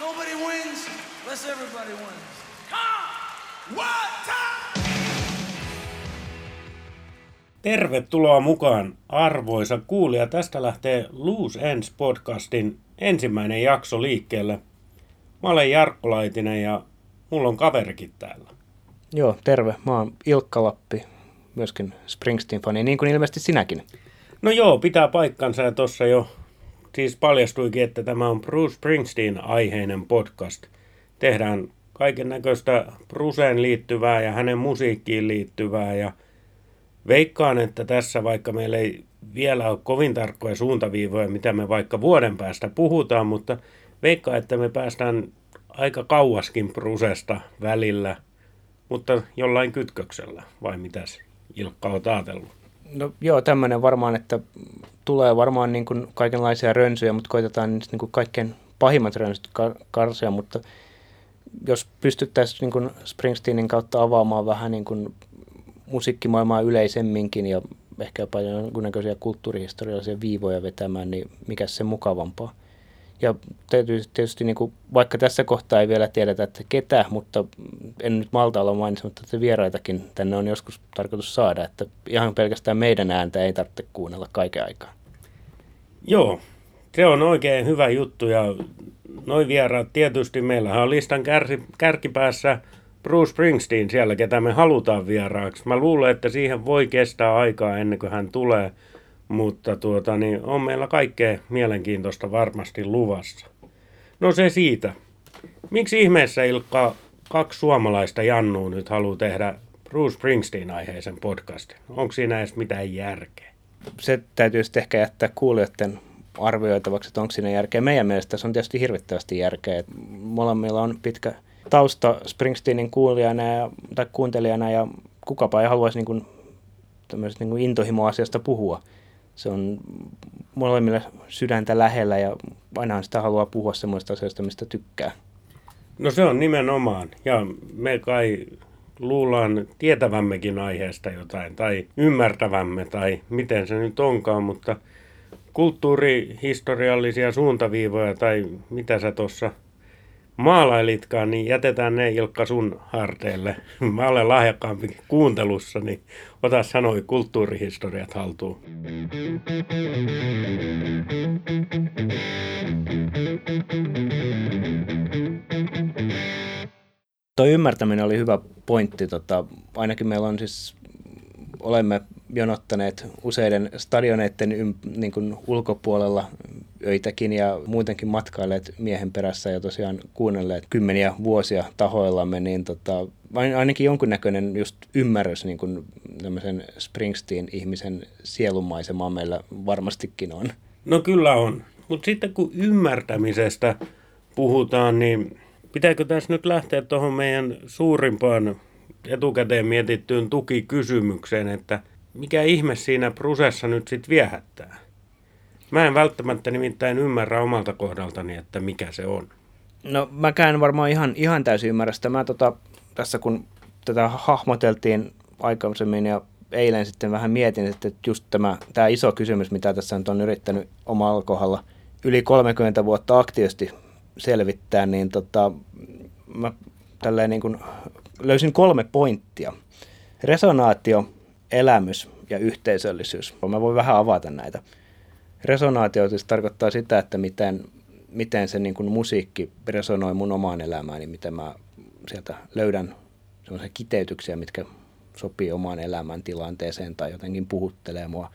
Nobody wins unless everybody wins. Come! One time! Tervetuloa mukaan, arvoisa kuulija. Tästä lähtee Loose Ends podcastin ensimmäinen jakso liikkeelle. Mä olen Jarkko Laitinen ja mulla on kaverikin täällä. Joo, terve. Mä oon Ilkka Lappi, myöskin Springsteen-fani, niin kuin ilmeisesti sinäkin. No joo, pitää paikkansa ja tuossa jo siis paljastuikin, että tämä on Bruce Springsteen-aiheinen podcast. Tehdään kaiken näköistä Bruceen liittyvää ja hänen musiikkiin liittyvää ja veikkaan, että tässä vaikka meillä ei vielä ole kovin tarkkoja suuntaviivoja, mitä me vaikka vuoden päästä puhutaan, mutta veikkaan, että me päästään aika kauaskin Brusesta välillä, mutta jollain kytköksellä, vai mitäs Ilkka on ajatellut? No joo, tämmöinen varmaan, että tulee varmaan niin kuin kaikenlaisia rönsyjä, mutta koitetaan niin kuin kaikkein pahimmat rönsyt karsia, mutta jos pystyttäisiin niin kuin Springsteenin kautta avaamaan vähän niin kuin musiikkimaailmaa yleisemminkin ja ehkä jopa jonkunnäköisiä kulttuurihistoriallisia viivoja vetämään, niin mikä se mukavampaa. Ja täytyy tietysti, niin kuin, vaikka tässä kohtaa ei vielä tiedetä, että ketä, mutta en nyt malta olla mainitsematta, että vieraitakin tänne on joskus tarkoitus saada, että ihan pelkästään meidän ääntä ei tarvitse kuunnella kaiken aikaa. Joo, se on oikein hyvä juttu ja noin vieraat tietysti, meillähän on listan kärsi, kärkipäässä Bruce Springsteen siellä, ketä me halutaan vieraaksi. Mä luulen, että siihen voi kestää aikaa ennen kuin hän tulee, mutta tuota, niin on meillä kaikkea mielenkiintoista varmasti luvassa. No se siitä. Miksi ihmeessä Ilkka kaksi suomalaista Jannua nyt haluaa tehdä Bruce Springsteen-aiheisen podcastin? Onko siinä edes mitään järkeä? Se täytyy sitten ehkä jättää kuulijoiden arvioitavaksi, että onko siinä järkeä. Meidän mielestä se on tietysti hirvittävästi järkeä. Molemmilla on pitkä tausta Springsteenin kuulijana ja, tai kuuntelijana ja kukapa ei haluaisi niin kuin, niin kuin intohimoasiasta puhua. Se on molemmille sydäntä lähellä ja ainahan sitä haluaa puhua semmoista asioista, mistä tykkää. No se on nimenomaan. Ja me kai luullaan tietävämmekin aiheesta jotain tai ymmärtävämme tai miten se nyt onkaan, mutta kulttuurihistoriallisia suuntaviivoja tai mitä sä tuossa maalailitkaan, niin jätetään ne Ilkka sun harteille. Mä olen lahjakkaampi kuuntelussa, niin ota sanoi kulttuurihistoriat haltuun. Tuo ymmärtäminen oli hyvä pointti. Tota, ainakin meillä on siis, olemme jonottaneet useiden stadioneiden niin kuin ulkopuolella öitäkin ja muutenkin matkailleet miehen perässä ja tosiaan kuunnelleet kymmeniä vuosia tahoillamme, niin tota, ainakin jonkunnäköinen just ymmärrys niin kuin tämmöisen Springsteen-ihmisen sielunmaisemaa meillä varmastikin on. No kyllä on. Mutta sitten kun ymmärtämisestä puhutaan, niin pitääkö tässä nyt lähteä tuohon meidän suurimpaan etukäteen mietittyyn tukikysymykseen, että mikä ihme siinä prosessa nyt sitten viehättää? Mä en välttämättä nimittäin ymmärrä omalta kohdaltani, että mikä se on. No mäkään varmaan ihan, ihan täysin ymmärrä sitä. Mä tota, tässä kun tätä hahmoteltiin aikaisemmin ja eilen sitten vähän mietin, että just tämä, tämä iso kysymys, mitä tässä on yrittänyt omalla kohdalla yli 30 vuotta aktiivisesti selvittää, niin tota, mä tälleen niin kuin löysin kolme pointtia. Resonaatio, elämys ja yhteisöllisyys. Mä voin vähän avata näitä. Resonaatio siis tarkoittaa sitä, että miten, miten se niin kuin musiikki resonoi mun omaan elämääni, niin miten mä sieltä löydän sellaisia kiteytyksiä, mitkä sopii omaan elämän tilanteeseen tai jotenkin puhuttelee mua.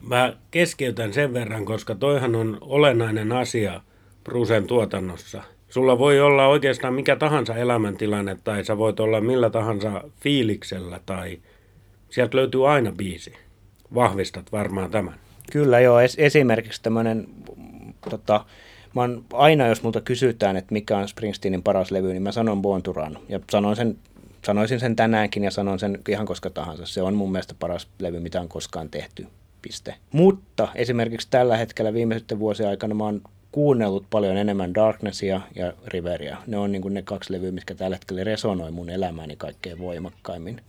Mä keskeytän sen verran, koska toihan on olennainen asia Brusen tuotannossa. Sulla voi olla oikeastaan mikä tahansa elämäntilanne tai sä voit olla millä tahansa fiiliksellä tai sieltä löytyy aina biisi. Vahvistat varmaan tämän. Kyllä joo, es- esimerkiksi tämmöinen, tota, mä oon, aina jos multa kysytään, että mikä on Springsteenin paras levy, niin mä sanon Born to Run. Ja sanon sen, sanoisin sen tänäänkin ja sanon sen ihan koska tahansa. Se on mun mielestä paras levy, mitä on koskaan tehty. Piste. Mutta esimerkiksi tällä hetkellä viimeisten vuosien aikana mä oon kuunnellut paljon enemmän Darknessia ja Riveria. Ne on niin ne kaksi levyä, mitkä tällä hetkellä resonoi mun elämääni kaikkein voimakkaimmin.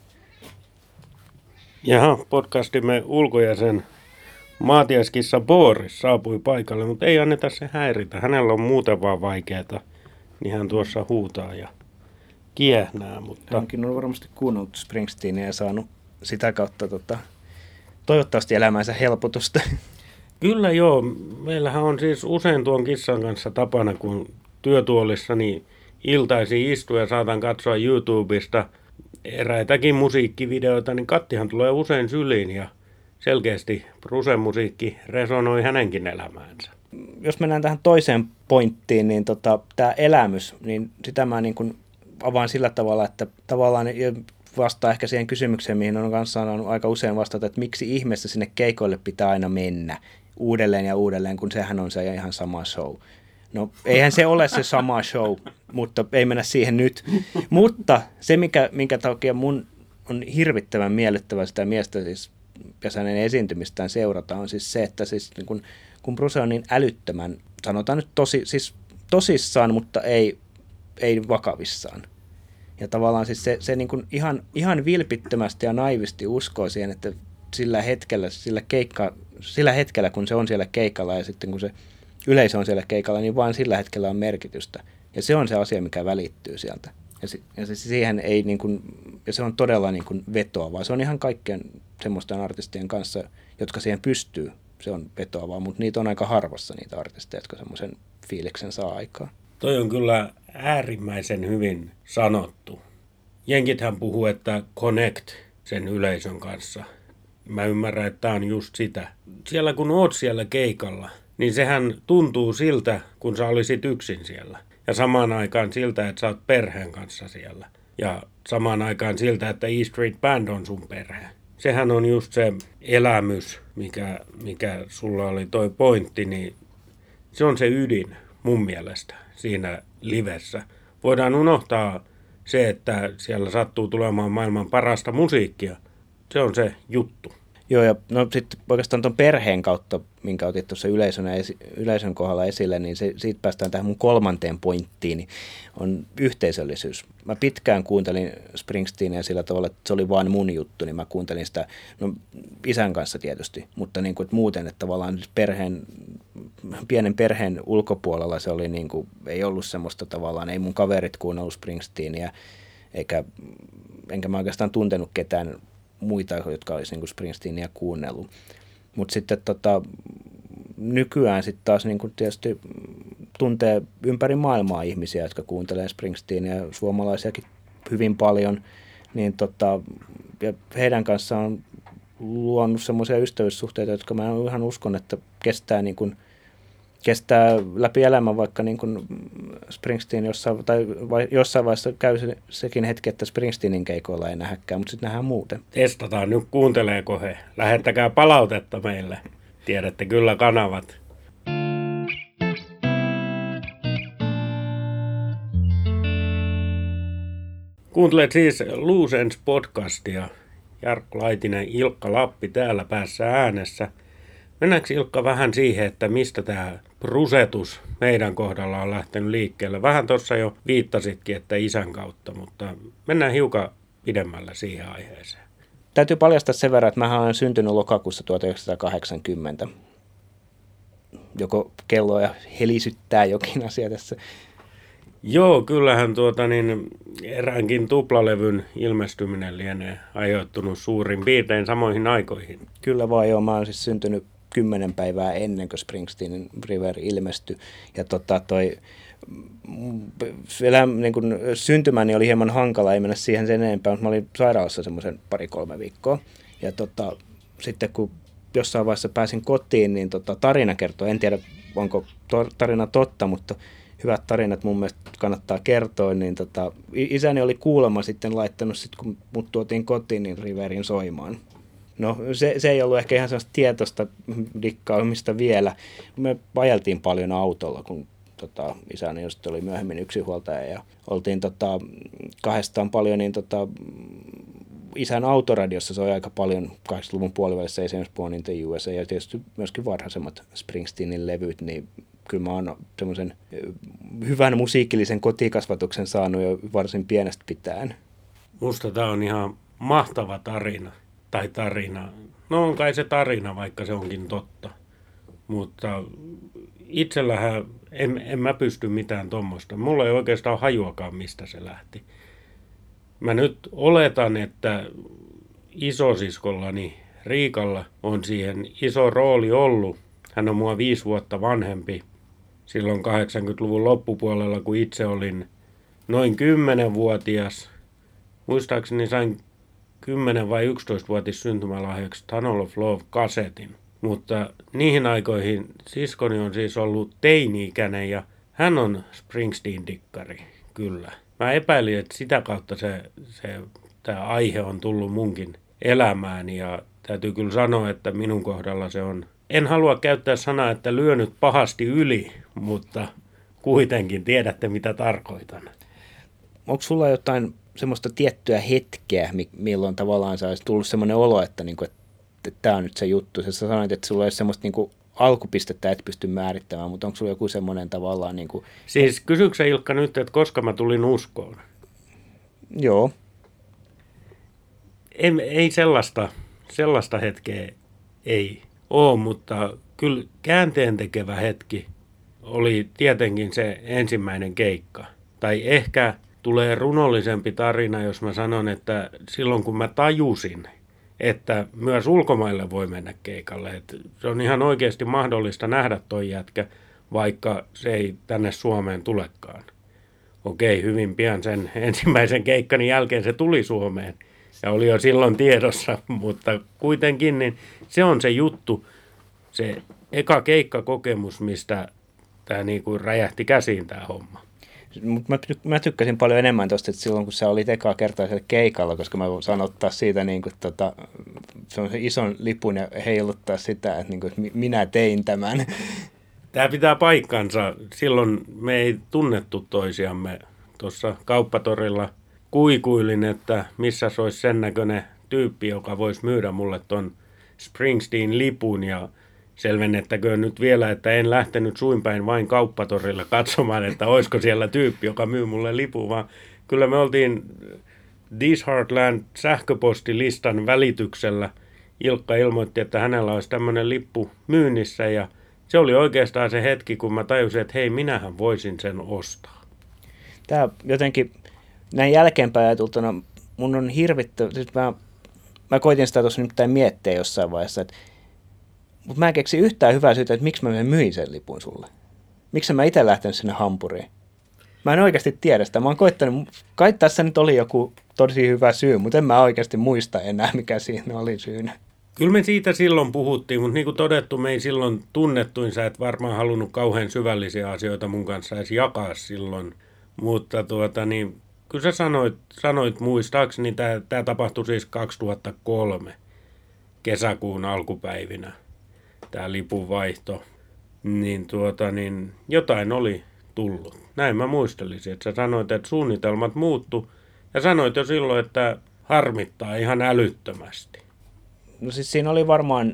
Jaha, podcastimme ulkojäsen Maatiaskissa Boris saapui paikalle, mutta ei anneta se häiritä. Hänellä on muuten vaan vaikeaa niin hän tuossa huutaa ja kiehnää. Mutta... Hänkin on varmasti kuunnellut Springsteenia ja saanut sitä kautta tota, toivottavasti elämänsä helpotusta. Kyllä joo. Meillähän on siis usein tuon kissan kanssa tapana, kun työtuolissa niin iltaisin istuu ja saatan katsoa YouTubesta eräitäkin musiikkivideoita, niin kattihan tulee usein syliin ja selkeästi Brusen musiikki resonoi hänenkin elämäänsä. Jos mennään tähän toiseen pointtiin, niin tota, tämä elämys, niin sitä mä niin kuin avaan sillä tavalla, että tavallaan vastaa ehkä siihen kysymykseen, mihin on kanssa sanonut aika usein vastata, että miksi ihmeessä sinne keikoille pitää aina mennä uudelleen ja uudelleen, kun sehän on se ihan sama show. No eihän se ole se sama show, mutta ei mennä siihen nyt. Mutta se, mikä, minkä takia mun on hirvittävän miellyttävä sitä miestä siis ja hänen esiintymistään seurata, on siis se, että siis niin kun, kun Bruce on niin älyttömän, sanotaan nyt tosi, siis tosissaan, mutta ei, ei vakavissaan. Ja tavallaan siis se, se niin kuin ihan, ihan vilpittömästi ja naivisti uskoo siihen, että sillä hetkellä, sillä, keikka, sillä hetkellä, kun se on siellä keikalla ja sitten kun se yleisö on siellä keikalla, niin vain sillä hetkellä on merkitystä. Ja se on se asia, mikä välittyy sieltä. Ja, si, ja se, siihen ei niin kuin, ja se on todella niin kuin vetoavaa. Se on ihan kaikkien semmoisten artistien kanssa, jotka siihen pystyy. Se on vetoavaa, mutta niitä on aika harvassa niitä artisteja, jotka semmoisen fiiliksen saa aikaa. Toi on kyllä äärimmäisen hyvin sanottu. Jenkithän puhuu, että connect sen yleisön kanssa. Mä ymmärrän, että tämä on just sitä. Siellä kun oot siellä keikalla, niin sehän tuntuu siltä, kun sä olisit yksin siellä. Ja samaan aikaan siltä, että sä oot perheen kanssa siellä. Ja samaan aikaan siltä, että E Street Band on sun perhe. Sehän on just se elämys, mikä, mikä sulla oli toi pointti, niin se on se ydin mun mielestä siinä livessä. Voidaan unohtaa se, että siellä sattuu tulemaan maailman parasta musiikkia. Se on se juttu. Joo, ja no sitten oikeastaan tuon perheen kautta, minkä otit tuossa yleisön, esi- yleisön kohdalla esille, niin se, siitä päästään tähän mun kolmanteen pointtiin, niin on yhteisöllisyys. Mä pitkään kuuntelin Springsteenia sillä tavalla, että se oli vain mun juttu, niin mä kuuntelin sitä, no isän kanssa tietysti, mutta niin kuin, että muuten, että tavallaan perheen, pienen perheen ulkopuolella se oli niin kuin, ei ollut semmoista tavallaan, ei mun kaverit kuunnellut Springsteenia, eikä, enkä mä oikeastaan tuntenut ketään muita, jotka olisi niin Springsteenia kuunnellut. Mutta sitten tota, nykyään sitten taas niin kuin tietysti tuntee ympäri maailmaa ihmisiä, jotka kuuntelee Springsteenia suomalaisiakin hyvin paljon, niin tota, ja heidän kanssaan on luonut semmoisia ystävyyssuhteita, jotka mä ihan uskon, että kestää niin kuin – kestää läpi elämän, vaikka niin kuin Springsteen jossain, tai vai, jossain vaiheessa käy se, sekin hetki, että Springsteenin keikoilla ei nähäkään, mutta sitten nähdään muuten. Testataan nyt, kuunteleeko he. Lähettäkää palautetta meille. Tiedätte kyllä kanavat. Kuuntelet siis Luusens podcastia. Jarkko Laitinen, Ilkka Lappi täällä päässä äänessä. Mennäänkö Ilkka vähän siihen, että mistä tämä prusetus meidän kohdalla on lähtenyt liikkeelle? Vähän tuossa jo viittasitkin, että isän kautta, mutta mennään hiukan pidemmällä siihen aiheeseen. Täytyy paljastaa sen verran, että mä olen syntynyt lokakuussa 1980. Joko kelloja helisyttää jokin asia tässä. Joo, kyllähän tuota niin, eräänkin tuplalevyn ilmestyminen lienee ajoittunut suurin piirtein samoihin aikoihin. Kyllä vaan joo, mä oon siis syntynyt kymmenen päivää ennen kuin Springsteenin River ilmestyi. Ja tota, toi, vielä niin kun syntymäni oli hieman hankala, ei mennä siihen sen enempää, mutta mä olin sairaalassa semmoisen pari-kolme viikkoa. Ja tota, sitten kun jossain vaiheessa pääsin kotiin, niin tota, tarina kertoo, en tiedä onko to, tarina totta, mutta hyvät tarinat mun mielestä kannattaa kertoa, niin tota, isäni oli kuulemma sitten laittanut, sit kun mut tuotiin kotiin, niin Riverin soimaan. No se, se ei ollut ehkä ihan sellaista tietoista dikkaamista vielä. Me ajeltiin paljon autolla, kun tota, isäni just oli myöhemmin yksinhuoltaja ja oltiin tota, kahdestaan paljon, niin tota, isän autoradiossa se oli aika paljon 80-luvun puolivälissä James Born in the USA ja tietysti myöskin varhaisemmat Springsteenin levyt, niin kyllä mä oon semmoisen hyvän musiikillisen kotikasvatuksen saanut jo varsin pienestä pitäen. Musta tämä on ihan mahtava tarina tai tarina. No on kai se tarina, vaikka se onkin totta. Mutta itsellähän en, en mä pysty mitään tuommoista. Mulla ei oikeastaan hajuakaan, mistä se lähti. Mä nyt oletan, että isosiskollani Riikalla on siihen iso rooli ollut. Hän on mua viisi vuotta vanhempi silloin 80-luvun loppupuolella, kun itse olin noin 10-vuotias. Muistaakseni sain 10 vai 11-vuotis syntymälahjaksi Tunnel of Love-kasetin. Mutta niihin aikoihin siskoni on siis ollut teini-ikäinen ja hän on Springsteen-dikkari, kyllä. Mä epäilin, että sitä kautta se, se tämä aihe on tullut munkin elämään ja täytyy kyllä sanoa, että minun kohdalla se on, en halua käyttää sanaa, että lyönyt pahasti yli, mutta kuitenkin tiedätte mitä tarkoitan. Onko sulla jotain semmoista tiettyä hetkeä, milloin tavallaan saisi tullut semmoinen olo, että, niinku, että, että tämä on nyt se juttu. Sä sanoit, että sulla ei ole semmoista niinku alkupistettä et pysty määrittämään, mutta onko sulla joku semmoinen tavallaan... Niin kuin... Siis kysyksä Ilkka nyt, että koska mä tulin uskoon? Joo. Ei, ei sellaista, sellaista hetkeä ei ole, mutta kyllä käänteen tekevä hetki oli tietenkin se ensimmäinen keikka. Tai ehkä tulee runollisempi tarina, jos mä sanon, että silloin kun mä tajusin, että myös ulkomaille voi mennä keikalle. Että se on ihan oikeasti mahdollista nähdä toi jätkä, vaikka se ei tänne Suomeen tulekaan. Okei, hyvin pian sen ensimmäisen keikkani jälkeen se tuli Suomeen ja oli jo silloin tiedossa, mutta kuitenkin niin se on se juttu, se eka keikkakokemus, mistä tämä niin kuin räjähti käsiin tämä homma. Mutta mä, mä tykkäsin paljon enemmän tuosta, että silloin kun sä olit ekaa kertaa siellä keikalla, koska mä saan ottaa siitä niin kuin, tota, ison lipun ja heiluttaa sitä, että, niin kuin, että minä tein tämän. Tämä pitää paikkansa. Silloin me ei tunnettu toisiamme tuossa kauppatorilla. Kuikuilin, että missä se olisi sen näköinen tyyppi, joka voisi myydä mulle ton Springsteen-lipun ja Selvennettäköön nyt vielä, että en lähtenyt suinpäin vain kauppatorilla katsomaan, että olisiko siellä tyyppi, joka myy mulle lipun, vaan kyllä me oltiin This Heartland sähköpostilistan välityksellä. Ilkka ilmoitti, että hänellä olisi tämmöinen lippu myynnissä ja se oli oikeastaan se hetki, kun mä tajusin, että hei, minähän voisin sen ostaa. Tämä jotenkin näin jälkeenpäin ajatultuna, mun on hirvittävä, siis mä, mä koitin sitä tuossa nyt miettiä jossain vaiheessa, että mutta mä en keksi yhtään hyvää syytä, että miksi mä myin sen lipun sulle. Miksi mä itse lähtenyt sinne Hampuriin? Mä en oikeasti tiedä sitä. Mä oon koittanut, kai tässä nyt oli joku tosi hyvä syy, mutta en mä oikeasti muista enää, mikä siinä oli syynä. Kyllä me siitä silloin puhuttiin, mutta niin kuin todettu, me ei silloin tunnettuin. Sä et varmaan halunnut kauhean syvällisiä asioita mun kanssa edes jakaa silloin. Mutta tuota, niin, kyllä sä sanoit, sanoit muistaakseni, tämä, tämä tapahtui siis 2003 kesäkuun alkupäivinä tämä lipunvaihto, niin, tuota, niin jotain oli tullut. Näin mä muistelisin, että sä sanoit, että suunnitelmat muuttu ja sanoit jo silloin, että harmittaa ihan älyttömästi. No siis siinä oli varmaan,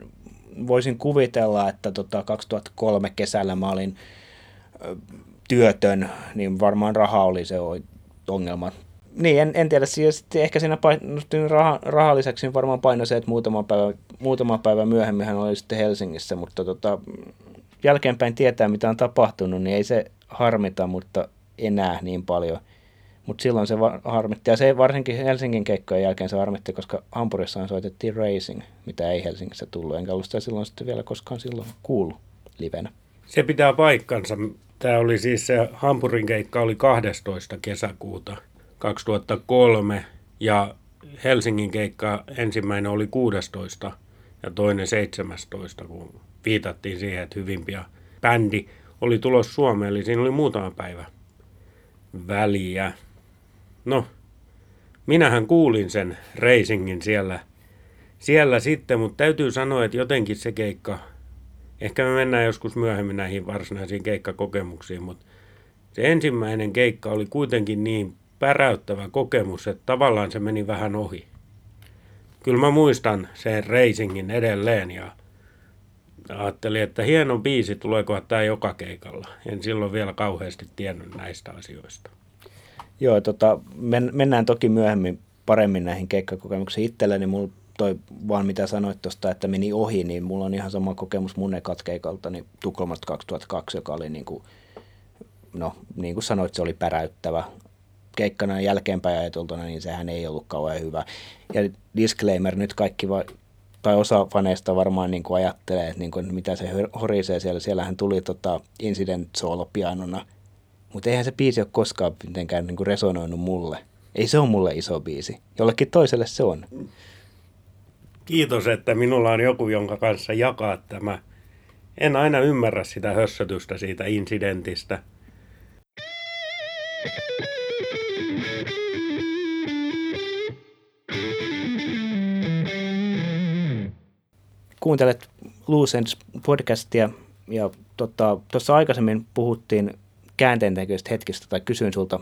voisin kuvitella, että tota 2003 kesällä mä olin työtön, niin varmaan raha oli se ongelma niin, en, en tiedä. Sitten ehkä siinä pain, raha, rahalliseksi varmaan paino se, että muutama päivä, muutama päivä myöhemmin hän oli sitten Helsingissä, mutta tota, jälkeenpäin tietää, mitä on tapahtunut, niin ei se harmita, mutta enää niin paljon. Mutta silloin se harmitti, ja se varsinkin Helsingin keikkojen jälkeen se harmitti, koska Hampurissa soitettiin Racing, mitä ei Helsingissä tullut, enkä ollut sitä silloin sitten vielä koskaan silloin kuullut livenä. Se pitää paikkansa. Tämä oli siis se Hampurin keikka oli 12. kesäkuuta 2003 ja Helsingin keikka ensimmäinen oli 16 ja toinen 17, kun viitattiin siihen, että hyvin pian bändi oli tulos Suomeen, eli siinä oli muutama päivä väliä. No, minähän kuulin sen Racingin siellä, siellä sitten, mutta täytyy sanoa, että jotenkin se keikka, ehkä me mennään joskus myöhemmin näihin varsinaisiin keikkakokemuksiin, mutta se ensimmäinen keikka oli kuitenkin niin päräyttävä kokemus, että tavallaan se meni vähän ohi. Kyllä mä muistan sen Racingin edelleen ja ajattelin, että hieno biisi, tuleeko tämä joka keikalla. En silloin vielä kauheasti tiennyt näistä asioista. Joo, tota, men, mennään toki myöhemmin paremmin näihin keikkakokemuksiin itselleni. Mulla toi vaan mitä sanoit tuosta, että meni ohi, niin mulla on ihan sama kokemus mun ekat keikalta, niin Tukholmasta 2002, joka oli niin kuin no niin kuin sanoit, se oli päräyttävä. Keikkana jälkeenpäin ajateltuna, niin sehän ei ollut kauhean hyvä. Ja disclaimer, nyt kaikki va- tai osa faneista varmaan niin kuin ajattelee, että niin kuin, mitä se horisee siellä. Siellähän tuli tota incident solo pianona, mutta eihän se biisi ole koskaan mitenkään niin kuin resonoinut mulle. Ei se ole mulle iso biisi. Jollekin toiselle se on. Kiitos, että minulla on joku, jonka kanssa jakaa tämä. En aina ymmärrä sitä hössötystä siitä incidentistä. Kuuntelet Loose Ends podcastia ja tuossa tota, aikaisemmin puhuttiin käänteentekijöistä hetkistä tai kysyin sulta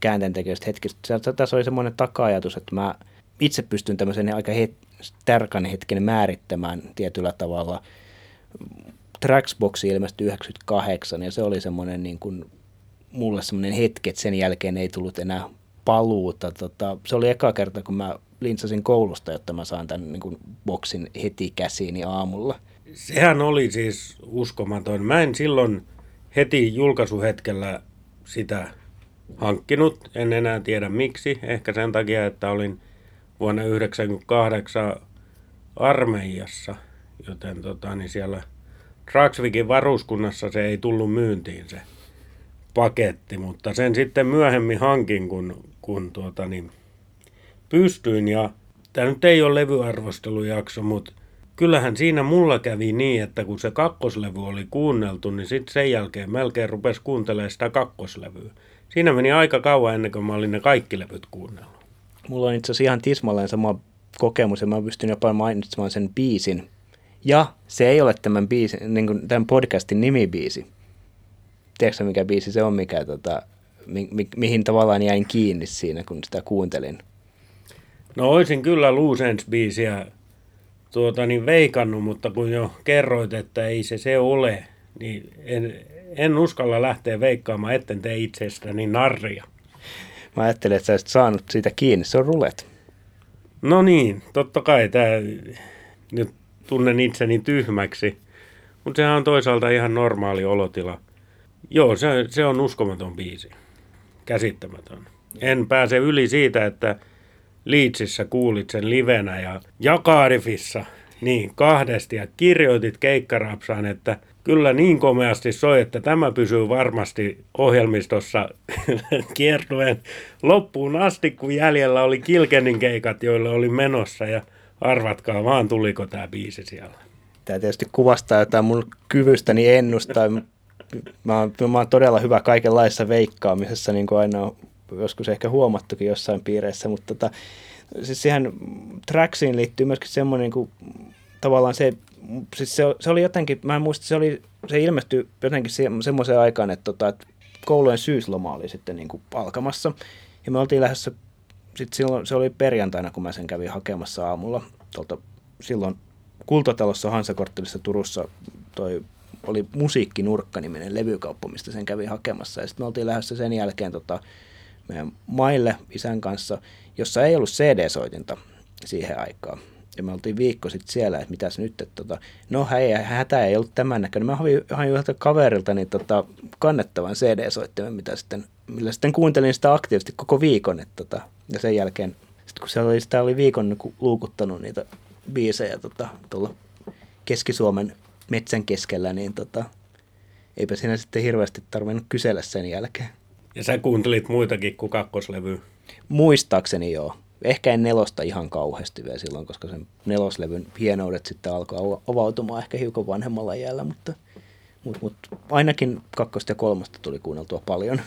käänteentekijöistä hetkistä. Tässä oli semmoinen taka-ajatus, että mä itse pystyn tämmöisen aika het- tärkan hetken määrittämään tietyllä tavalla. Traxboxi ilmestyi 98 ja se oli semmoinen niin kuin, mulle semmoinen hetki, että sen jälkeen ei tullut enää paluuta. Tota, se oli eka kerta, kun mä lintsasin koulusta, jotta mä saan tämän niin kuin, boksin heti käsiini aamulla. Sehän oli siis uskomaton. Mä en silloin heti julkaisuhetkellä sitä hankkinut. En enää tiedä miksi. Ehkä sen takia, että olin vuonna 1998 armeijassa, joten tota, niin siellä Traxvikin varuskunnassa se ei tullut myyntiin se paketti, mutta sen sitten myöhemmin hankin, kun, kun tuota, niin, pystyin. Ja tämä nyt ei ole levyarvostelujakso, mutta kyllähän siinä mulla kävi niin, että kun se kakkoslevy oli kuunneltu, niin sitten sen jälkeen melkein rupesi kuuntelemaan sitä kakkoslevyä. Siinä meni aika kauan ennen kuin mä olin ne kaikki levyt kuunnellut. Mulla on itse asiassa ihan tismalleen sama kokemus ja mä pystyn jopa mainitsemaan sen biisin. Ja se ei ole tämän, biisin, niin kuin tämän podcastin nimibiisi. Tiedätkö mikä biisi se on, mikä, tota, mi, mi, mihin tavallaan jäin kiinni siinä, kun sitä kuuntelin? No olisin kyllä Loose biisiä tuota, niin veikannut, mutta kun jo kerroit, että ei se se ole, niin en, en uskalla lähteä veikkaamaan, etten tee itsestäni narria. Mä ajattelin, että sä olisit saanut siitä kiinni. Se on rulet. No niin, totta kai tämä nyt tunnen itseni tyhmäksi, mutta sehän on toisaalta ihan normaali olotila. Joo, se, se on uskomaton biisi. Käsittämätön. En pääse yli siitä, että Leedsissä kuulit sen livenä ja Jakaarifissa niin kahdesti ja kirjoitit keikkarapsaan, että kyllä niin komeasti soi, että tämä pysyy varmasti ohjelmistossa kiertuen loppuun asti, kun jäljellä oli Kilkenin keikat, joille oli menossa ja arvatkaa vaan, tuliko tämä biisi siellä. Tämä tietysti kuvastaa jotain mun kyvystäni ennustaa. Mä mä oon todella hyvä kaikenlaisessa veikkaamisessa, niin kuin aina on joskus ehkä huomattukin jossain piireissä, mutta tota, siis siihen tracksiin liittyy myöskin semmoinen niin kuin, tavallaan se, siis se, se, oli jotenkin, mä en muista, se, oli, se ilmestyi jotenkin se, semmoiseen aikaan, että, tota, että koulujen syysloma oli sitten niin kuin alkamassa ja me oltiin lähdössä, sitten silloin, se oli perjantaina, kun mä sen kävin hakemassa aamulla tuolta silloin Kultatalossa Hansakorttelissa Turussa toi oli Musiikkinurkka-niminen levykauppa, mistä sen kävin hakemassa. Ja sitten me oltiin lähdössä sen jälkeen tota, meidän maille isän kanssa, jossa ei ollut CD-soitinta siihen aikaan. Ja me oltiin viikko sitten siellä, että mitäs nyt, että tota, no hei, hätä ei ollut tämän näköinen. Mä hain yhdeltä kaverilta niin tota, kannettavan CD-soittimen, mitä sitten, millä sitten kuuntelin sitä aktiivisesti koko viikon. Että tota, ja sen jälkeen, sit kun se oli, sitä oli viikon niin luukuttanut niitä biisejä tota, tuolla Keski-Suomen metsän keskellä, niin tota, eipä siinä sitten hirveästi tarvinnut kysellä sen jälkeen. Ja sä kuuntelit muitakin kuin kakkoslevy? Muistaakseni joo. Ehkä en nelosta ihan kauheasti vielä silloin, koska sen neloslevyn hienoudet sitten alkoi avautumaan ehkä hiukan vanhemmalla jäällä, mutta, mutta, mutta ainakin kakkosta ja kolmosta tuli kuunneltua paljon.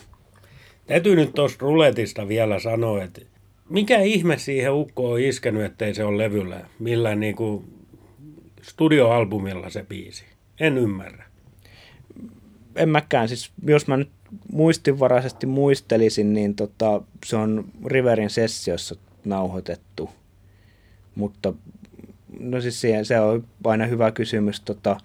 Täytyy nyt tuosta ruletista vielä sanoa, että mikä ihme siihen ukko on iskenyt, ettei se ole levyllä, millään niin kuin studioalbumilla se biisi. En ymmärrä. En mäkään, siis jos mä nyt muistinvaraisesti muistelisin, niin tota, se on Riverin sessiossa nauhoitettu. Mutta no siis siihen, se on aina hyvä kysymys. Tota,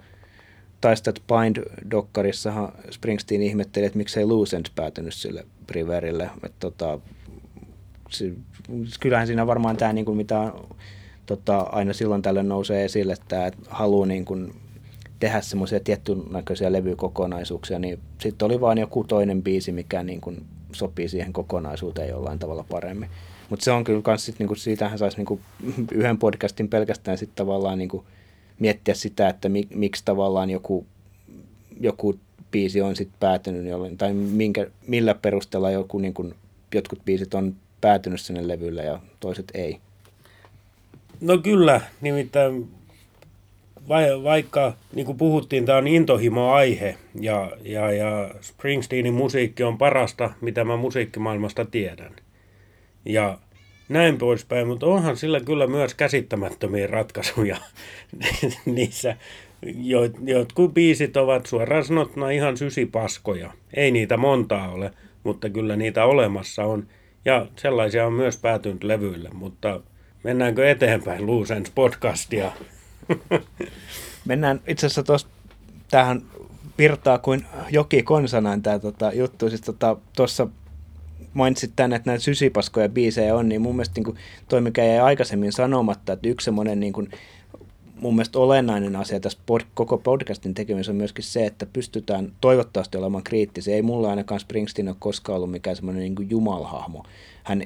Taistat Bind-dokkarissahan Springsteen ihmetteli, että miksei Lucent päätynyt sille Riverille. Et, tota, se, kyllähän siinä varmaan tämä, niin kuin mitä tota, aina silloin tällöin nousee esille, että halu niin kuin, tehdä semmoisia tietyn näköisiä levykokonaisuuksia, niin sitten oli vaan joku toinen biisi, mikä niin kuin sopii siihen kokonaisuuteen jollain tavalla paremmin. Mutta se on kyllä kans sit, niinku, siitähän saisi niinku, yhden podcastin pelkästään sit tavallaan niinku, miettiä sitä, että mi, miksi tavallaan joku, joku biisi on sitten päätynyt jollain, tai minkä, millä perusteella joku, niinku, jotkut biisit on päätynyt sinne levylle ja toiset ei. No kyllä, nimittäin vaikka niin kuin puhuttiin, tämä on intohimo-aihe ja, ja, ja Springsteenin musiikki on parasta, mitä mä musiikkimaailmasta tiedän. Ja näin poispäin, mutta onhan sillä kyllä myös käsittämättömiä ratkaisuja niissä. Jo, jotkut biisit ovat suoraan sanottuna ihan sysipaskoja. Ei niitä montaa ole, mutta kyllä niitä olemassa on. Ja sellaisia on myös päätynyt levyille, mutta mennäänkö eteenpäin Luusens podcastia? Mennään itse asiassa tuossa, tähän virtaa kuin joki konsanaan tämä tota, juttu. Siis tuossa tota, mainitsit tänne, että näitä sysipaskoja biisejä on, niin mun mielestä niin kuin, toi, mikä jäi aikaisemmin sanomatta, että yksi semmoinen niin kuin, mun mielestä olennainen asia tässä pod, koko podcastin tekemisessä on myöskin se, että pystytään toivottavasti olemaan kriittisiä. Ei mulla ainakaan Springsteen ole koskaan ollut mikään semmoinen niin kuin jumalhahmo. Hän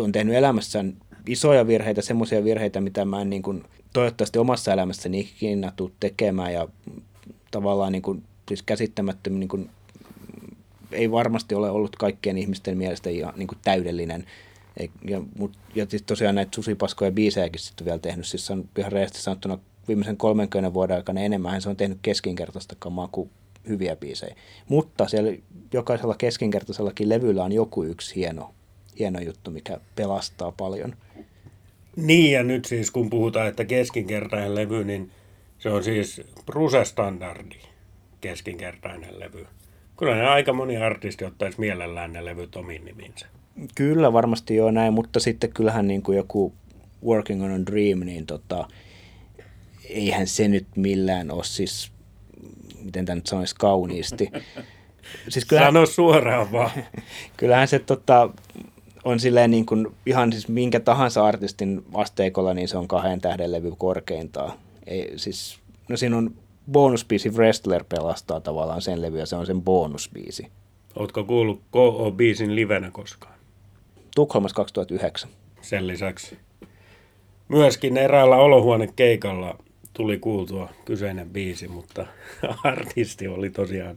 on tehnyt elämässään isoja virheitä, semmoisia virheitä, mitä mä en niin kuin, toivottavasti omassa elämässäni ikinä tule tekemään ja tavallaan niin kuin, siis käsittämättömin niin kuin, ei varmasti ole ollut kaikkien ihmisten mielestä ihan niin kuin täydellinen. Ja, mut, ja siis tosiaan näitä susipaskoja biisejäkin sitten vielä tehnyt. Siis on ihan rehellisesti sanottuna viimeisen 30 vuoden aikana enemmän se on tehnyt keskinkertaista kamaa kuin hyviä biisejä. Mutta siellä jokaisella keskinkertaisellakin levyllä on joku yksi hieno, hieno juttu, mikä pelastaa paljon. Niin, ja nyt siis kun puhutaan, että keskinkertainen levy, niin se on siis Bruce-standardi keskinkertainen levy. Kyllä ne aika moni artisti ottaisi mielellään ne levyt omiin niminsä. Kyllä varmasti joo näin, mutta sitten kyllähän niin kuin joku Working on a Dream, niin tota, eihän se nyt millään ole siis, miten tämä nyt sanoisi kauniisti. Siis kyllähän, Sano suoraan vaan. kyllähän se tota, on silleen niin kuin ihan siis minkä tahansa artistin asteikolla, niin se on kahden tähden levy korkeintaan. Ei, siis, no siinä on bonusbiisi Wrestler pelastaa tavallaan sen levy ja se on sen bonusbiisi. Oletko kuullut KO-biisin livenä koskaan? Tukholmassa 2009. Sen lisäksi myöskin eräällä olohuonekeikalla tuli kuultua kyseinen biisi, mutta artisti oli tosiaan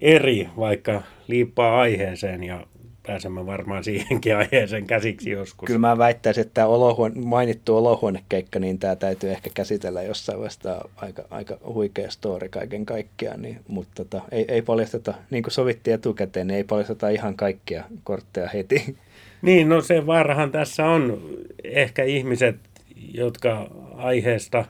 eri, vaikka liippaa aiheeseen ja pääsemme varmaan siihenkin aiheeseen käsiksi joskus. Kyllä mä väittäisin, että olohuone, mainittu olohuonekeikka, niin tämä täytyy ehkä käsitellä jossain vaiheessa aika, aika huikea story kaiken kaikkiaan, niin, mutta tota, ei, ei paljasteta, niin kuin sovittiin etukäteen, niin ei paljasteta ihan kaikkia kortteja heti. Niin, no se vaarahan tässä on ehkä ihmiset, jotka aiheesta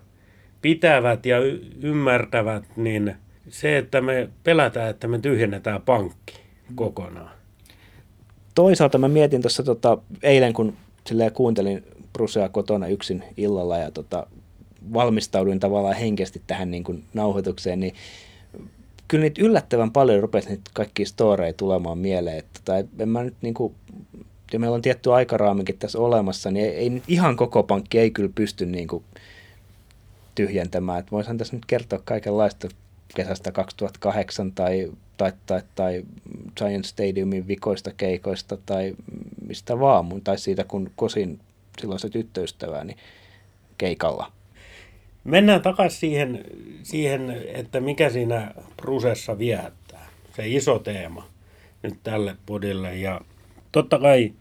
pitävät ja y- ymmärtävät, niin se, että me pelätään, että me tyhjennetään pankki kokonaan toisaalta mä mietin tuossa tota, eilen, kun kuuntelin Brusea kotona yksin illalla ja tota, valmistauduin tavallaan henkisesti tähän niin kuin nauhoitukseen, niin kyllä niitä yllättävän paljon rupesi niitä kaikki storeja tulemaan mieleen. Että, tai en mä nyt niin kuin, ja meillä on tietty aikaraamikin tässä olemassa, niin ei, ei ihan koko pankki ei kyllä pysty niin kuin tyhjentämään. Että voisin tässä nyt kertoa kaikenlaista kesästä 2008 tai, tai, tai, tai Giant Stadiumin vikoista keikoista tai mistä vaan, tai siitä kun kosin silloin se tyttöystäväni keikalla. Mennään takaisin siihen, siihen, että mikä siinä Brusessa viehättää. Se iso teema nyt tälle podille. Ja totta kai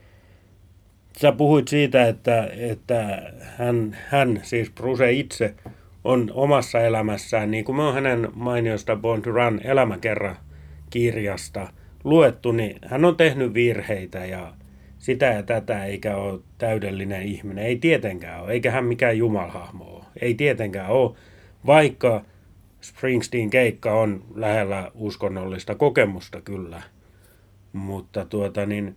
sä puhuit siitä, että, että hän, hän, siis Bruse itse, on omassa elämässään, niin kuin me on hänen mainiosta Born to Run elämäkerran kirjasta luettu, niin hän on tehnyt virheitä ja sitä ja tätä, eikä ole täydellinen ihminen. Ei tietenkään ole, eikä hän mikään jumalhahmo ole. Ei tietenkään ole, vaikka Springsteen keikka on lähellä uskonnollista kokemusta kyllä. Mutta tuota niin,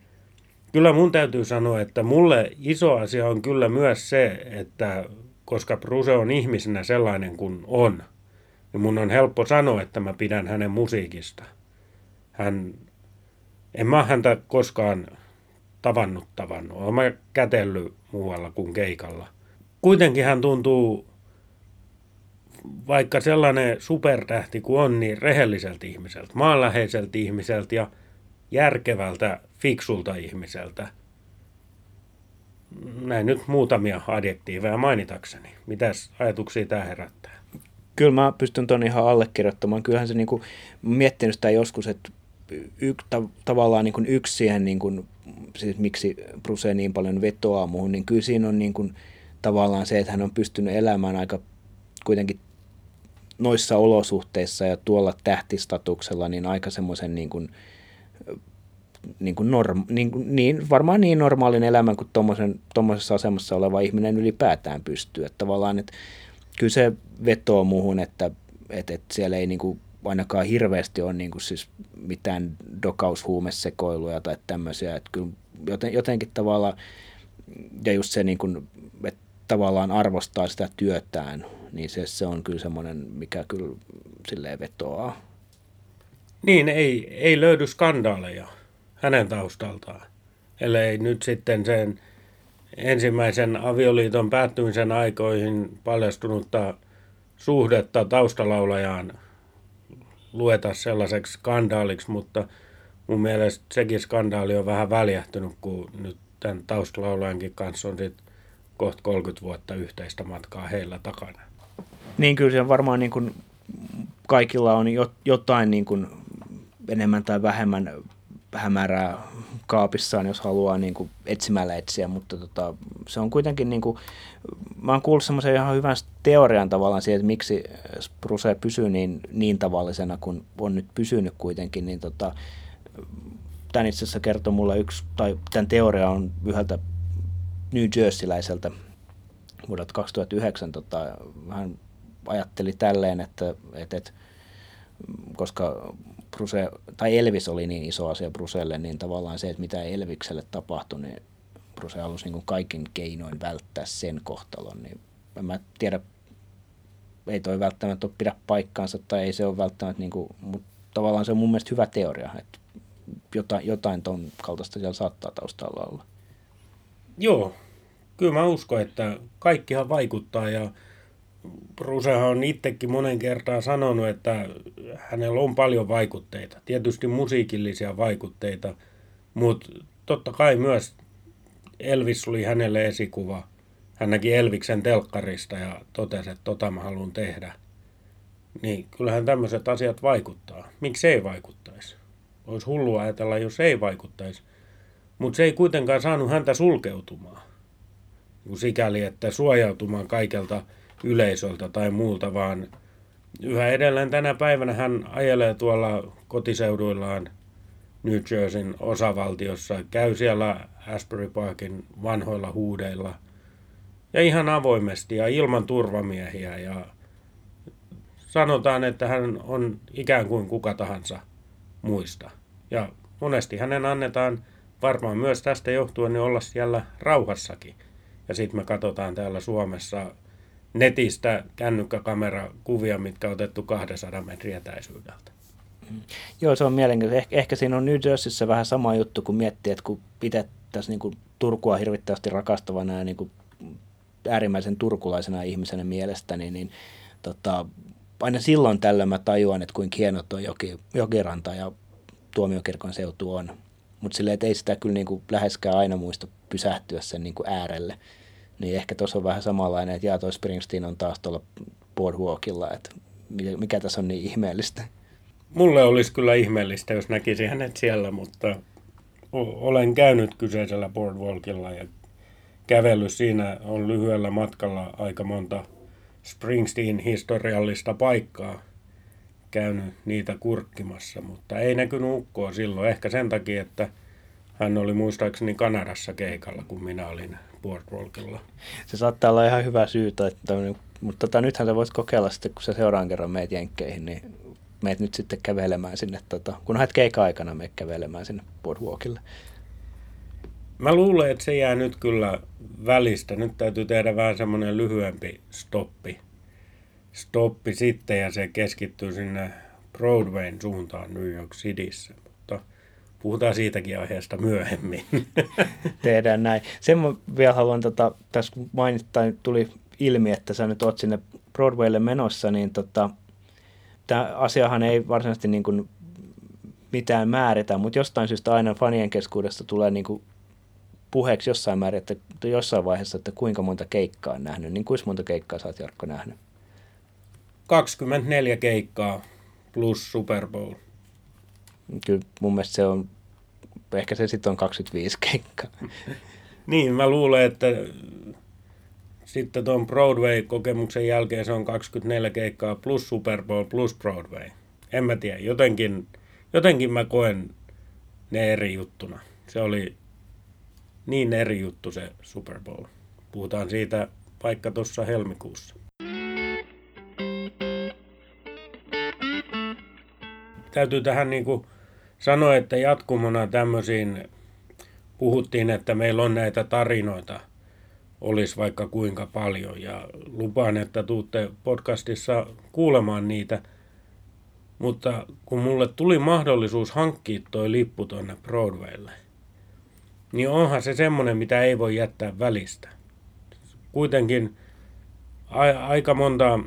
kyllä mun täytyy sanoa, että mulle iso asia on kyllä myös se, että koska Bruse on ihmisenä sellainen kuin on, niin mun on helppo sanoa, että mä pidän hänen musiikista. Hän, en mä häntä koskaan tavannut tavannut. Olen mä kätellyt muualla kuin keikalla. Kuitenkin hän tuntuu vaikka sellainen supertähti kuin on, niin rehelliseltä ihmiseltä, maanläheiseltä ihmiseltä ja järkevältä, fiksulta ihmiseltä. Näin nyt muutamia adjektiiveja mainitakseni. Mitäs ajatuksia tämä herättää? Kyllä mä pystyn ton ihan allekirjoittamaan. Kyllähän se niinku, miettinyt sitä joskus, että y, ta, tavallaan niinku yksi siihen, niinku, siis miksi Bruce niin paljon vetoaa muuhun, niin kyllä siinä on niinku, tavallaan se, että hän on pystynyt elämään aika kuitenkin noissa olosuhteissa ja tuolla tähtistatuksella niin aika semmoisen niin kuin, niin, kuin norm, niin, niin, varmaan niin normaalin elämän kuin tuommoisessa asemassa oleva ihminen ylipäätään pystyy. Että tavallaan, että kyllä se vetoo muuhun, että, että, että siellä ei niin kuin ainakaan hirveästi ole niin kuin siis mitään dokaushuumesekoiluja tai tämmöisiä. Että kyllä joten, jotenkin tavallaan, ja just se, niin kuin, että tavallaan arvostaa sitä työtään, niin se, se on kyllä semmoinen, mikä kyllä silleen vetoaa. Niin, ei, ei löydy skandaaleja hänen taustaltaan, ellei nyt sitten sen ensimmäisen avioliiton päättymisen aikoihin paljastunutta suhdetta taustalaulajaan lueta sellaiseksi skandaaliksi, mutta mun mielestä sekin skandaali on vähän väljähtynyt, kun nyt tämän taustalaulajankin kanssa on sitten kohta 30 vuotta yhteistä matkaa heillä takana. Niin kyllä se varmaan niin kuin kaikilla on jotain niin kuin enemmän tai vähemmän hämärää kaapissaan, jos haluaa niin kuin etsimällä etsiä, mutta tota, se on kuitenkin, niin kuin, mä oon kuullut semmoisen ihan hyvän teorian tavallaan siihen, että miksi Spruce pysyy niin, niin tavallisena, kun on nyt pysynyt kuitenkin, niin tota, tämän itse asiassa kertoo mulle yksi, tai tämän teoria on yhdeltä New Jerseyläiseltä vuodelta 2009, tota, hän ajatteli tälleen, että, että, että koska Bruce, tai Elvis oli niin iso asia Bruselle, niin tavallaan se, että mitä Elvikselle tapahtui, niin Bruce halusi niin kuin kaikin keinoin välttää sen kohtalon. Niin en mä tiedä, ei toi välttämättä ole pidä paikkaansa tai ei se ole välttämättä, niin kuin, mutta tavallaan se on mun mielestä hyvä teoria, että jotain, jotain ton kaltaista siellä saattaa taustalla olla. Joo, kyllä mä uskon, että kaikkihan vaikuttaa ja Brucehan on itsekin monen kertaan sanonut, että hänellä on paljon vaikutteita. Tietysti musiikillisia vaikutteita, mutta totta kai myös Elvis oli hänelle esikuva. Hän näki Elviksen telkkarista ja totesi, että tota mä haluan tehdä. Niin kyllähän tämmöiset asiat vaikuttaa. Miksi ei vaikuttaisi? Olisi hullua ajatella, jos ei vaikuttaisi. Mutta se ei kuitenkaan saanut häntä sulkeutumaan. Sikäli, että suojautumaan kaikelta yleisöltä tai muulta, vaan yhä edelleen tänä päivänä hän ajelee tuolla kotiseuduillaan New Jerseyn osavaltiossa, käy siellä Asbury Parkin vanhoilla huudeilla ja ihan avoimesti ja ilman turvamiehiä ja sanotaan, että hän on ikään kuin kuka tahansa muista. Ja monesti hänen annetaan varmaan myös tästä johtuen niin olla siellä rauhassakin. Ja sitten me katsotaan täällä Suomessa netistä kännykkäkamerakuvia, mitkä on otettu 200 metrin etäisyydeltä. Joo, se on mielenkiintoista. Eh- ehkä siinä on New Jerseyssä vähän sama juttu, kun miettii, että kun pidettäisiin niin Turkua hirvittävästi rakastavana ja niin kuin äärimmäisen turkulaisena ihmisenä mielestäni, niin tota, aina silloin tällöin mä tajuan, että kuinka hienot on joki, jokiranta ja tuomiokirkon seutu on. Mutta silleen, että ei sitä kyllä niin kuin läheskään aina muista pysähtyä sen niin kuin äärelle. Niin ehkä tuossa on vähän samanlainen, että jaa toi Springsteen on taas tuolla boardwalkilla, että mikä tässä on niin ihmeellistä. Mulle olisi kyllä ihmeellistä, jos näkisi hänet siellä, mutta olen käynyt kyseisellä boardwalkilla ja kävellyt siinä on lyhyellä matkalla aika monta Springsteen historiallista paikkaa käynyt niitä kurkkimassa, mutta ei näkynyt ukkoa silloin. Ehkä sen takia, että hän oli muistaakseni Kanadassa keikalla, kun minä olin boardwalkilla. Se saattaa olla ihan hyvä syy, että, mutta tota, nythän sä voit kokeilla sitten, kun sä seuraan kerran meet jenkkeihin, niin meet nyt sitten kävelemään sinne, tota, kun haet keika-aikana meet kävelemään sinne boardwalkille. Mä luulen, että se jää nyt kyllä välistä. Nyt täytyy tehdä vähän semmoinen lyhyempi stoppi. Stoppi sitten ja se keskittyy sinne Broadwayn suuntaan New York Cityssä. Puhutaan siitäkin aiheesta myöhemmin. Tehdään näin. Sen mä vielä haluan, tota, tässä mainittaa, tuli ilmi, että sä nyt oot sinne Broadwaylle menossa, niin tota, tämä asiahan ei varsinaisesti niin kuin mitään määritä, mutta jostain syystä aina fanien keskuudesta tulee niin kuin puheeksi jossain määrin, että jossain vaiheessa, että kuinka monta keikkaa on nähnyt, niin kuinka monta keikkaa sä oot Jarkko nähnyt? 24 keikkaa plus Super Bowl. Kyllä mun mielestä se on, ehkä se sitten on 25 keikkaa. niin, mä luulen, että sitten tuon Broadway-kokemuksen jälkeen se on 24 keikkaa plus Super Bowl plus Broadway. En mä tiedä, jotenkin, jotenkin mä koen ne eri juttuna. Se oli niin eri juttu se Super Bowl. Puhutaan siitä vaikka tuossa helmikuussa. Täytyy tähän niin kuin sanoa, että jatkumona tämmöisiin puhuttiin, että meillä on näitä tarinoita, olisi vaikka kuinka paljon. Ja lupaan, että tuutte podcastissa kuulemaan niitä. Mutta kun mulle tuli mahdollisuus hankkia toi lippu tuonne Broadwaylle – niin onhan se semmoinen, mitä ei voi jättää välistä. Kuitenkin a- aika monta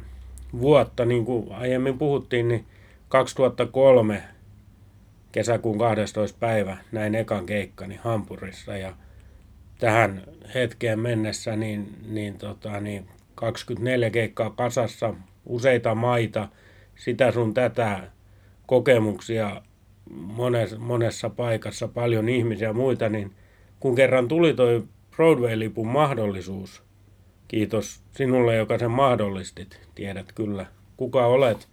vuotta, niin kuin aiemmin puhuttiin, niin 2003 kesäkuun 12. päivä näin ekan keikkani Hampurissa ja tähän hetkeen mennessä niin, niin, tota, niin 24 keikkaa kasassa, useita maita, sitä sun tätä kokemuksia monessa, monessa paikassa, paljon ihmisiä ja muita, niin kun kerran tuli toi Broadway-lipun mahdollisuus, kiitos sinulle, joka sen mahdollistit, tiedät kyllä kuka olet,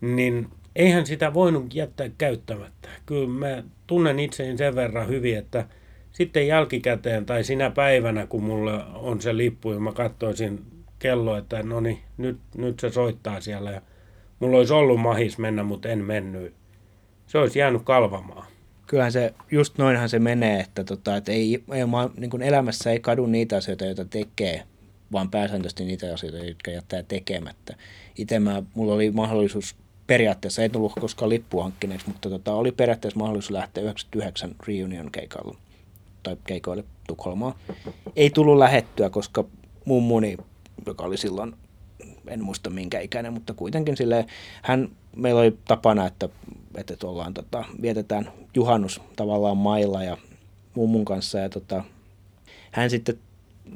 niin eihän sitä voinut jättää käyttämättä. Kyllä mä tunnen itseäni sen verran hyvin, että sitten jälkikäteen tai sinä päivänä, kun mulla on se lippu ja mä katsoisin kello, että no niin, nyt, nyt se soittaa siellä ja mulla olisi ollut mahis mennä, mutta en mennyt. Se olisi jäänyt kalvamaan kyllähän se, just noinhan se menee, että, tota, että ei, ei, niin kuin elämässä ei kadu niitä asioita, joita tekee, vaan pääsääntöisesti niitä asioita, jotka jättää tekemättä. Itse mä, mulla oli mahdollisuus periaatteessa, ei tullut koskaan lippuhankkineeksi, mutta tota, oli periaatteessa mahdollisuus lähteä 99 reunion keikalla tai keikoille Tukholmaan. Ei tullut lähettyä, koska mummuni, joka oli silloin, en muista minkä ikäinen, mutta kuitenkin sille hän, meillä oli tapana, että että ollaan, tota, vietetään juhannus tavallaan mailla ja mummun kanssa ja tota, hän sitten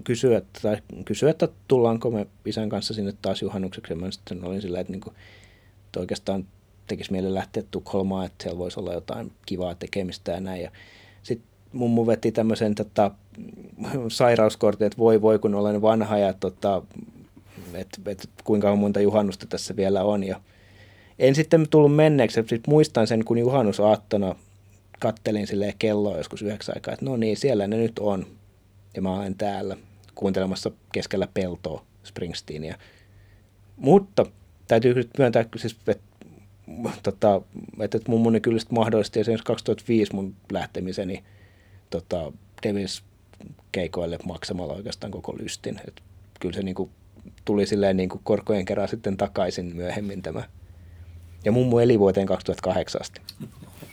kysyi, että, tai kysyi, että tullaanko me isän kanssa sinne taas juhannukseksi. Ja mä sitten olin sillä, että, niinku, että oikeastaan tekisi mieli lähteä Tukholmaan, että siellä voisi olla jotain kivaa tekemistä ja näin. Ja sitten mummu veti tämmöisen tota, sairauskortin, että voi voi kun olen vanha ja tota, että et, kuinka monta juhannusta tässä vielä on. Ja en sitten tullut menneeksi. Sitten muistan sen, kun juhannusaattona kattelin sille kelloa joskus yhdeksän aikaa, että no niin, siellä ne nyt on. Ja mä olen täällä kuuntelemassa keskellä peltoa Springsteenia. Mutta täytyy myöntää, siis, että, tota, että mummuni kyllä sitten mahdollisti esimerkiksi 2005 mun lähtemiseni tota, Devil's keikoille maksamalla oikeastaan koko lystin. Et kyllä se niinku, tuli silleen niinku korkojen kerran sitten takaisin myöhemmin tämä ja mummu eli vuoteen 2008 asti.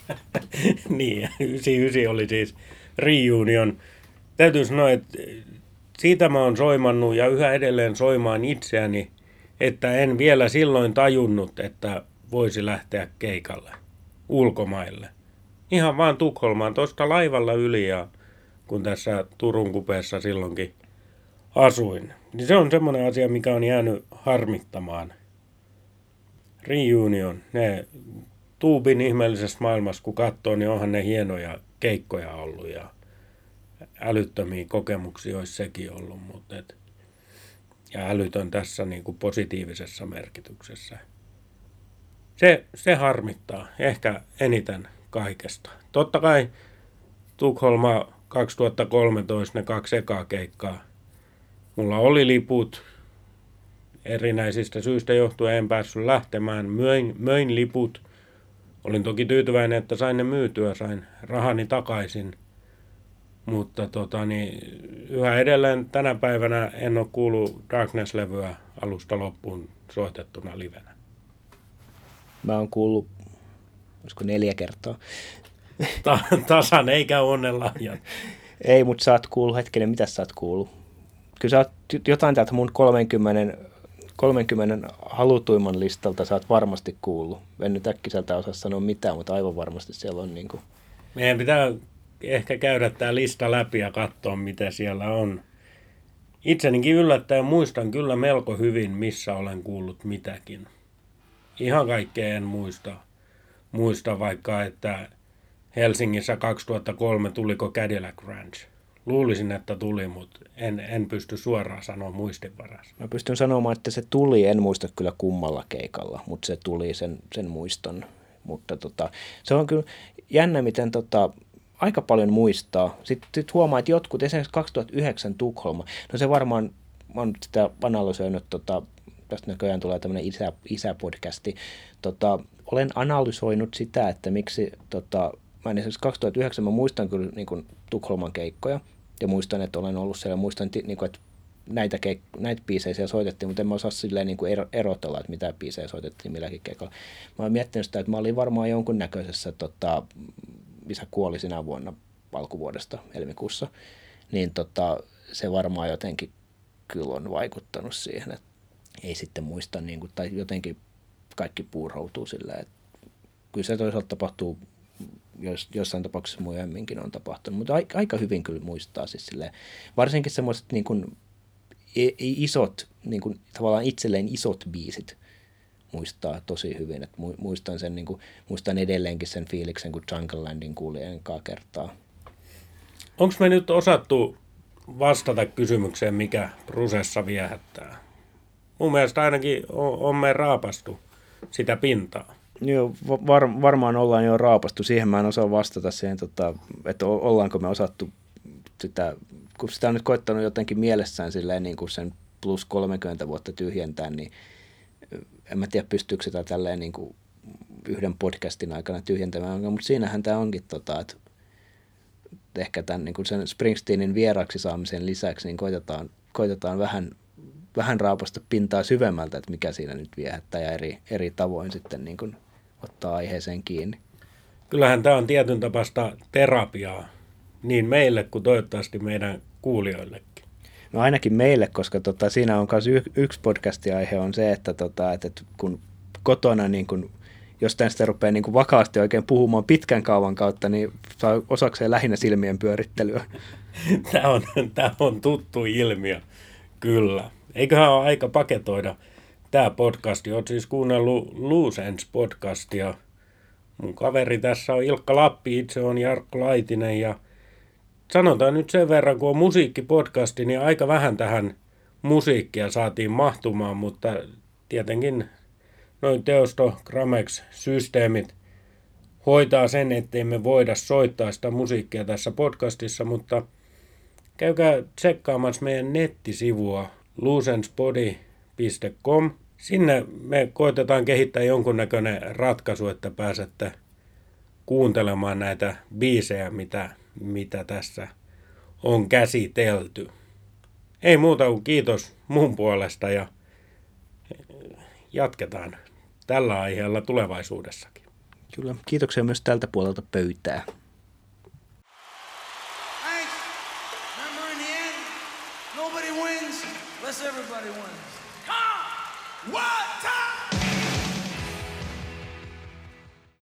niin, 99 oli siis reunion. Täytyy sanoa, että siitä mä oon soimannut ja yhä edelleen soimaan itseäni, että en vielä silloin tajunnut, että voisi lähteä keikalle ulkomaille. Ihan vaan Tukholmaan, tuosta laivalla yli ja kun tässä Turun kupeessa silloinkin asuin. Niin se on semmoinen asia, mikä on jäänyt harmittamaan – Reunion, ne tuubin ihmeellisessä maailmassa, kun katsoo, niin onhan ne hienoja keikkoja ollut ja älyttömiä kokemuksia olisi sekin ollut, mutta et, ja älytön tässä niin kuin positiivisessa merkityksessä. Se, se harmittaa ehkä eniten kaikesta. Totta kai Tukholma 2013, ne kaksi ekaa keikkaa. Mulla oli liput, erinäisistä syistä johtuen en päässyt lähtemään. Möin, möin liput. Olin toki tyytyväinen, että sain ne myytyä, sain rahani takaisin. Mutta tota, niin, yhä edelleen tänä päivänä en ole kuullut Darkness-levyä alusta loppuun soitettuna livenä. Mä oon kuullut, olisiko neljä kertaa. Ta- tasan eikä onnella. Ei, mutta sä oot kuullut, hetkinen, mitä sä oot kuullut? Kyllä sä oot jotain täältä mun 30 30 halutuimman listalta sä oot varmasti kuullut. En nyt äkkiseltä osaa sanoa mitään, mutta aivan varmasti siellä on niin kuin... Meidän pitää ehkä käydä tämä lista läpi ja katsoa, mitä siellä on. Itsenikin yllättäen muistan kyllä melko hyvin, missä olen kuullut mitäkin. Ihan kaikkea en muista. Muista vaikka, että Helsingissä 2003 tuliko Cadillac Ranch. Luulisin, että tuli, mutta en, en pysty suoraan sanoa muistinvarassa. Mä pystyn sanomaan, että se tuli, en muista kyllä kummalla keikalla, mutta se tuli, sen, sen muiston. Mutta tota, se on kyllä jännä, miten tota, aika paljon muistaa. Sitten sit huomaa, että jotkut, esimerkiksi 2009 Tukholma, no se varmaan, mä oon sitä analysoinut, tota, tästä näköjään tulee tämmöinen isä, isäpodcasti, tota, olen analysoinut sitä, että miksi, tota, mä en esimerkiksi 2009, mä muistan kyllä niin kuin, Tukholman keikkoja, ja muistan, että olen ollut siellä, muistan, niin kuin, että näitä, keik- näitä biisejä siellä soitettiin, mutta en mä osaa silleen niin kuin erotella, että mitä biisejä soitettiin milläkin keikalla. Mä oon miettinyt sitä, että mä olin varmaan jonkunnäköisessä tota, isä kuoli sinä vuonna alkuvuodesta helmikuussa, niin tota, se varmaan jotenkin kyllä on vaikuttanut siihen, että ei sitten muista, niin kuin, tai jotenkin kaikki puuroutuu silleen, että kyllä se toisaalta tapahtuu, jos, jossain tapauksessa myöhemminkin on tapahtunut, mutta aika, aika hyvin kyllä muistaa siis silleen, varsinkin semmoiset niin kuin, isot, niin kuin, tavallaan itselleen isot biisit, muistaa tosi hyvin. Et muistan, sen, niin kuin, muistan edelleenkin sen fiiliksen, kun Jungle Landin kuuli enkaa kertaa. Onko me nyt osattu vastata kysymykseen, mikä prosessa viehättää? Mun mielestä ainakin on, on me raapastu sitä pintaa. Joo, var, varmaan ollaan jo raapastu. Siihen mä en osaa vastata siihen, tota, että ollaanko me osattu sitä, kun sitä on nyt koittanut jotenkin mielessään silleen, niin kuin sen plus 30 vuotta tyhjentää, niin en mä tiedä pystyykö sitä tälleen niin kuin yhden podcastin aikana tyhjentämään, mutta siinähän tämä onkin, tota, että ehkä tämän niin kuin sen Springsteenin vieraksi saamisen lisäksi niin koitetaan, koitetaan vähän, vähän raapasta pintaa syvemmältä, että mikä siinä nyt viehättää ja eri, eri tavoin sitten niin kuin ottaa aiheeseen kiinni. Kyllähän tämä on tietyn tapasta terapiaa niin meille kuin toivottavasti meidän kuulijoillekin. No ainakin meille, koska tota, siinä on myös yksi podcast-aihe on se, että, tota, että, kun kotona niin kun jostain sitä rupeaa niin vakaasti oikein puhumaan pitkän kauan kautta, niin saa osakseen lähinnä silmien pyörittelyä. Tämä on, tämä on tuttu ilmiö, kyllä. Eiköhän ole aika paketoida tämä podcasti. Olet siis kuunnellut Loose Ends podcastia. Mun kaveri tässä on Ilkka Lappi, itse on Jarkko Laitinen ja sanotaan nyt sen verran, kun on musiikkipodcasti, niin aika vähän tähän musiikkia saatiin mahtumaan, mutta tietenkin noin Teosto Gramex-systeemit hoitaa sen, ettei me voida soittaa sitä musiikkia tässä podcastissa, mutta käykää tsekkaamassa meidän nettisivua loosenspody.com. Sinne me koitetaan kehittää jonkunnäköinen ratkaisu, että pääsette kuuntelemaan näitä biisejä, mitä mitä tässä on käsitelty. Ei muuta kuin kiitos mun puolesta ja jatketaan tällä aiheella tulevaisuudessakin. Kyllä, kiitoksia myös tältä puolelta pöytää.